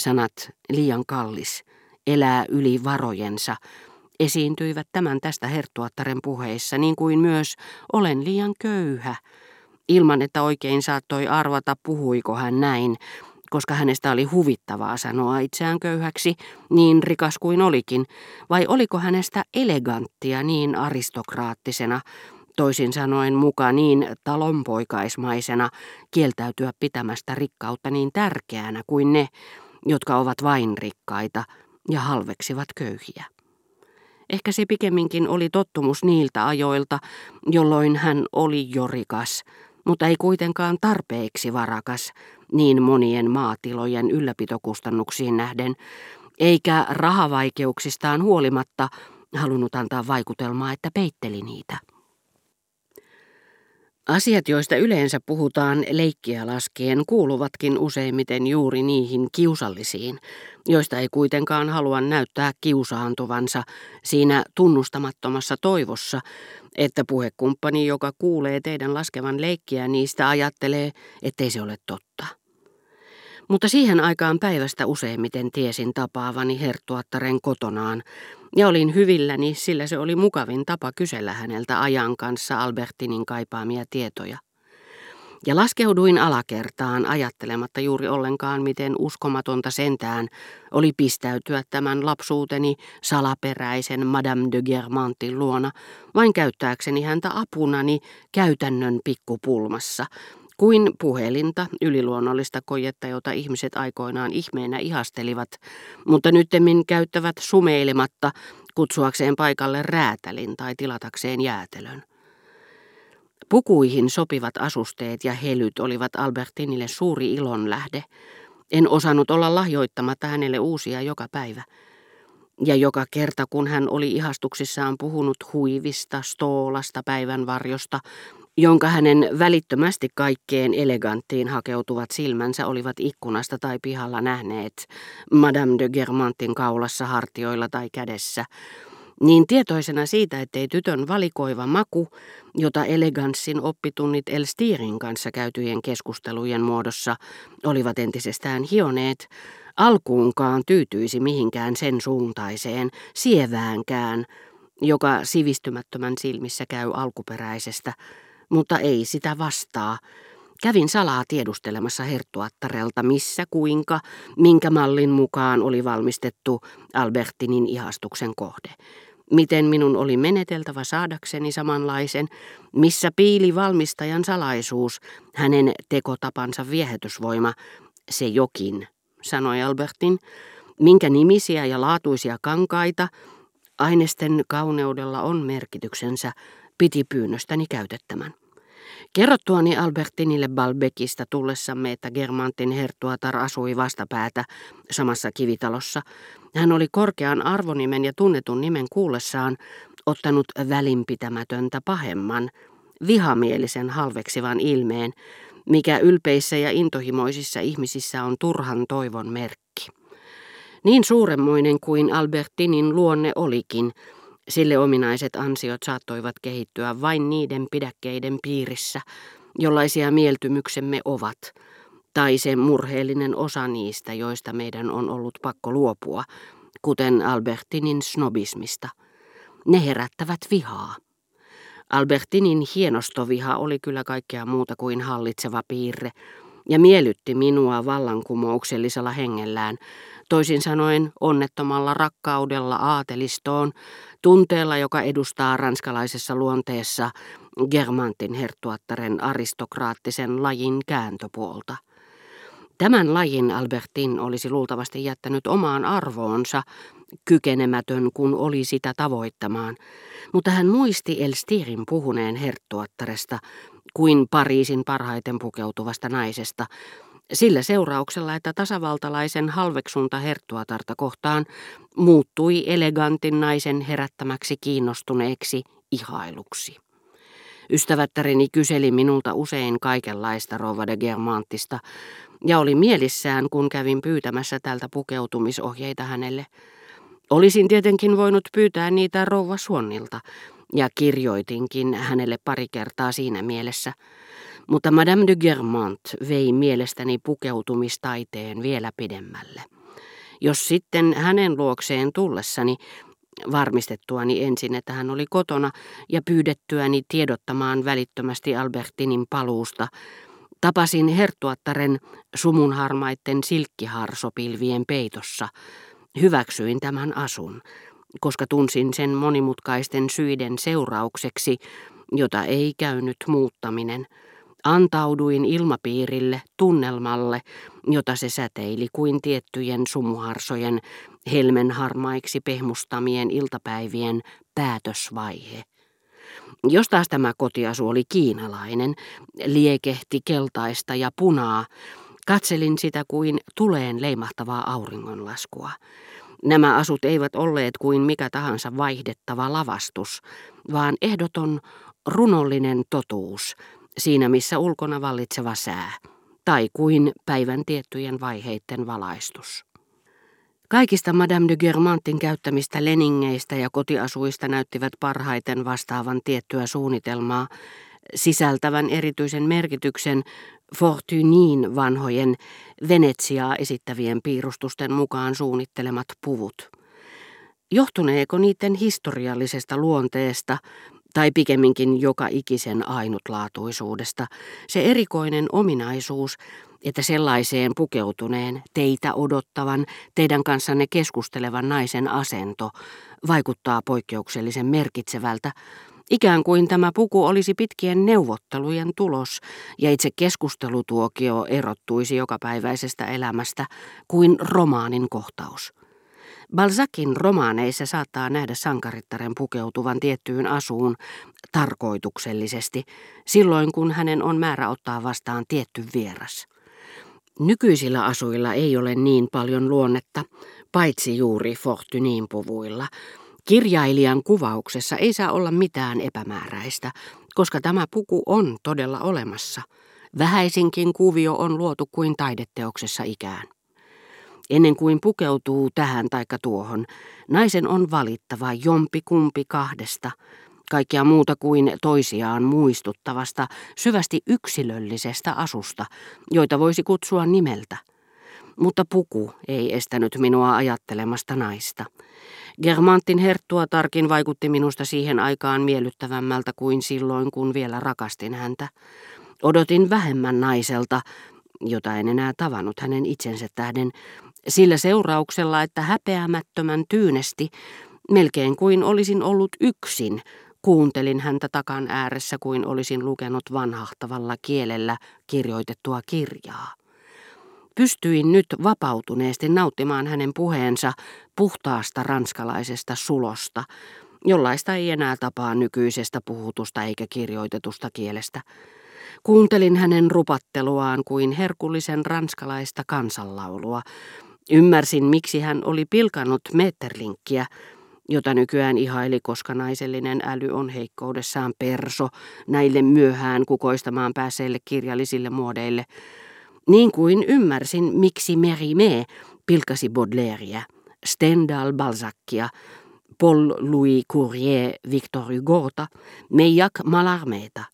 Sanat liian kallis, elää yli varojensa, esiintyivät tämän tästä herttuattaren puheissa, niin kuin myös olen liian köyhä, ilman että oikein saattoi arvata puhuiko hän näin, koska hänestä oli huvittavaa sanoa itseään köyhäksi, niin rikas kuin olikin, vai oliko hänestä eleganttia niin aristokraattisena, toisin sanoen muka niin talonpoikaismaisena kieltäytyä pitämästä rikkautta niin tärkeänä kuin ne, jotka ovat vain rikkaita ja halveksivat köyhiä. Ehkä se pikemminkin oli tottumus niiltä ajoilta, jolloin hän oli jo rikas, mutta ei kuitenkaan tarpeeksi varakas niin monien maatilojen ylläpitokustannuksiin nähden, eikä rahavaikeuksistaan huolimatta halunnut antaa vaikutelmaa, että peitteli niitä. Asiat, joista yleensä puhutaan leikkiä laskien, kuuluvatkin useimmiten juuri niihin kiusallisiin, joista ei kuitenkaan halua näyttää kiusaantuvansa siinä tunnustamattomassa toivossa, että puhekumppani, joka kuulee teidän laskevan leikkiä, niistä ajattelee, ettei se ole totta. Mutta siihen aikaan päivästä useimmiten tiesin tapaavani herttuattaren kotonaan, ja olin hyvilläni, sillä se oli mukavin tapa kysellä häneltä ajan kanssa Albertinin kaipaamia tietoja. Ja laskeuduin alakertaan ajattelematta juuri ollenkaan, miten uskomatonta sentään oli pistäytyä tämän lapsuuteni salaperäisen Madame de Germantin luona, vain käyttääkseni häntä apunani käytännön pikkupulmassa, kuin puhelinta, yliluonnollista kojetta, jota ihmiset aikoinaan ihmeenä ihastelivat, mutta nyttemmin käyttävät sumeilematta kutsuakseen paikalle räätälin tai tilatakseen jäätelön. Pukuihin sopivat asusteet ja helyt olivat Albertinille suuri ilonlähde. En osannut olla lahjoittamatta hänelle uusia joka päivä. Ja joka kerta, kun hän oli ihastuksissaan puhunut huivista, stoolasta, päivänvarjosta, jonka hänen välittömästi kaikkeen eleganttiin hakeutuvat silmänsä olivat ikkunasta tai pihalla nähneet Madame de Germantin kaulassa, hartioilla tai kädessä, niin tietoisena siitä, ettei tytön valikoiva maku, jota eleganssin oppitunnit Elstirin kanssa käytyjen keskustelujen muodossa olivat entisestään hioneet, alkuunkaan tyytyisi mihinkään sen suuntaiseen, sieväänkään, joka sivistymättömän silmissä käy alkuperäisestä, mutta ei sitä vastaa. Kävin salaa tiedustelemassa herttuattarelta, missä, kuinka, minkä mallin mukaan oli valmistettu Albertinin ihastuksen kohde. Miten minun oli meneteltävä saadakseni samanlaisen, missä piili valmistajan salaisuus, hänen tekotapansa viehätysvoima, se jokin, sanoi Albertin, minkä nimisiä ja laatuisia kankaita, ainesten kauneudella on merkityksensä, piti pyynnöstäni käytettämän. Kerrottuani Albertinille Balbekista tullessamme, että Germantin herttuatar asui vastapäätä samassa kivitalossa, hän oli korkean arvonimen ja tunnetun nimen kuullessaan ottanut välinpitämätöntä pahemman, vihamielisen halveksivan ilmeen, mikä ylpeissä ja intohimoisissa ihmisissä on turhan toivon merkki. Niin suuremmoinen kuin Albertinin luonne olikin, Sille ominaiset ansiot saattoivat kehittyä vain niiden pidäkkeiden piirissä, jollaisia mieltymyksemme ovat, tai se murheellinen osa niistä, joista meidän on ollut pakko luopua, kuten Albertinin snobismista. Ne herättävät vihaa. Albertinin hienostoviha oli kyllä kaikkea muuta kuin hallitseva piirre, ja miellytti minua vallankumouksellisella hengellään, toisin sanoen onnettomalla rakkaudella aatelistoon, tunteella, joka edustaa ranskalaisessa luonteessa Germantin herttuattaren aristokraattisen lajin kääntöpuolta. Tämän lajin Albertin olisi luultavasti jättänyt omaan arvoonsa, kykenemätön kun oli sitä tavoittamaan, mutta hän muisti Elstirin puhuneen herttuattaresta kuin Pariisin parhaiten pukeutuvasta naisesta, sillä seurauksella, että tasavaltalaisen halveksunta herttuatarta kohtaan muuttui elegantin naisen herättämäksi kiinnostuneeksi ihailuksi. Ystävättäreni kyseli minulta usein kaikenlaista Rova de Germantista, ja oli mielissään, kun kävin pyytämässä tältä pukeutumisohjeita hänelle. Olisin tietenkin voinut pyytää niitä rouva Suonnilta, ja kirjoitinkin hänelle pari kertaa siinä mielessä – mutta Madame de Germant vei mielestäni pukeutumistaiteen vielä pidemmälle. Jos sitten hänen luokseen tullessani, varmistettuani ensin, että hän oli kotona, ja pyydettyäni tiedottamaan välittömästi Albertinin paluusta, tapasin herttuattaren sumunharmaitten silkkiharsopilvien peitossa. Hyväksyin tämän asun, koska tunsin sen monimutkaisten syiden seuraukseksi, jota ei käynyt muuttaminen. Antauduin ilmapiirille, tunnelmalle, jota se säteili kuin tiettyjen sumuharsojen helmenharmaiksi pehmustamien iltapäivien päätösvaihe. Jos taas tämä kotiasu oli kiinalainen, liekehti keltaista ja punaa, katselin sitä kuin tuleen leimahtavaa auringonlaskua. Nämä asut eivät olleet kuin mikä tahansa vaihdettava lavastus, vaan ehdoton runollinen totuus, siinä missä ulkona vallitseva sää, tai kuin päivän tiettyjen vaiheiden valaistus. Kaikista Madame de Germantin käyttämistä leningeistä ja kotiasuista näyttivät parhaiten vastaavan tiettyä suunnitelmaa, sisältävän erityisen merkityksen Fortunin vanhojen Venetsiaa esittävien piirustusten mukaan suunnittelemat puvut. Johtuneeko niiden historiallisesta luonteesta tai pikemminkin joka ikisen ainutlaatuisuudesta, se erikoinen ominaisuus, että sellaiseen pukeutuneen, teitä odottavan, teidän kanssanne keskustelevan naisen asento vaikuttaa poikkeuksellisen merkitsevältä, ikään kuin tämä puku olisi pitkien neuvottelujen tulos ja itse keskustelutuokio erottuisi jokapäiväisestä elämästä kuin romaanin kohtaus. Balzacin romaaneissa saattaa nähdä sankarittaren pukeutuvan tiettyyn asuun tarkoituksellisesti, silloin kun hänen on määrä ottaa vastaan tietty vieras. Nykyisillä asuilla ei ole niin paljon luonnetta, paitsi juuri Fortunin puvuilla. Kirjailijan kuvauksessa ei saa olla mitään epämääräistä, koska tämä puku on todella olemassa. Vähäisinkin kuvio on luotu kuin taideteoksessa ikään. Ennen kuin pukeutuu tähän taikka tuohon, naisen on valittava jompi kumpi kahdesta, kaikkea muuta kuin toisiaan muistuttavasta, syvästi yksilöllisestä asusta, joita voisi kutsua nimeltä. Mutta puku ei estänyt minua ajattelemasta naista. Germantin herttua tarkin vaikutti minusta siihen aikaan miellyttävämmältä kuin silloin, kun vielä rakastin häntä. Odotin vähemmän naiselta, jota en enää tavannut hänen itsensä tähden, sillä seurauksella, että häpeämättömän tyynesti, melkein kuin olisin ollut yksin, kuuntelin häntä takan ääressä kuin olisin lukenut vanhahtavalla kielellä kirjoitettua kirjaa. Pystyin nyt vapautuneesti nauttimaan hänen puheensa puhtaasta ranskalaisesta sulosta, jollaista ei enää tapaa nykyisestä puhutusta eikä kirjoitetusta kielestä. Kuuntelin hänen rupatteluaan kuin herkullisen ranskalaista kansanlaulua, Ymmärsin, miksi hän oli pilkannut Metterlinkkiä, jota nykyään ihaili, koska naisellinen äly on heikkoudessaan perso näille myöhään kukoistamaan pääseille kirjallisille muodeille, niin kuin ymmärsin, miksi Mérimée pilkasi Baudelairea, Stendhal Balzacia, Paul Louis Courrier Victor Hugota, Meillac Malarmeeta,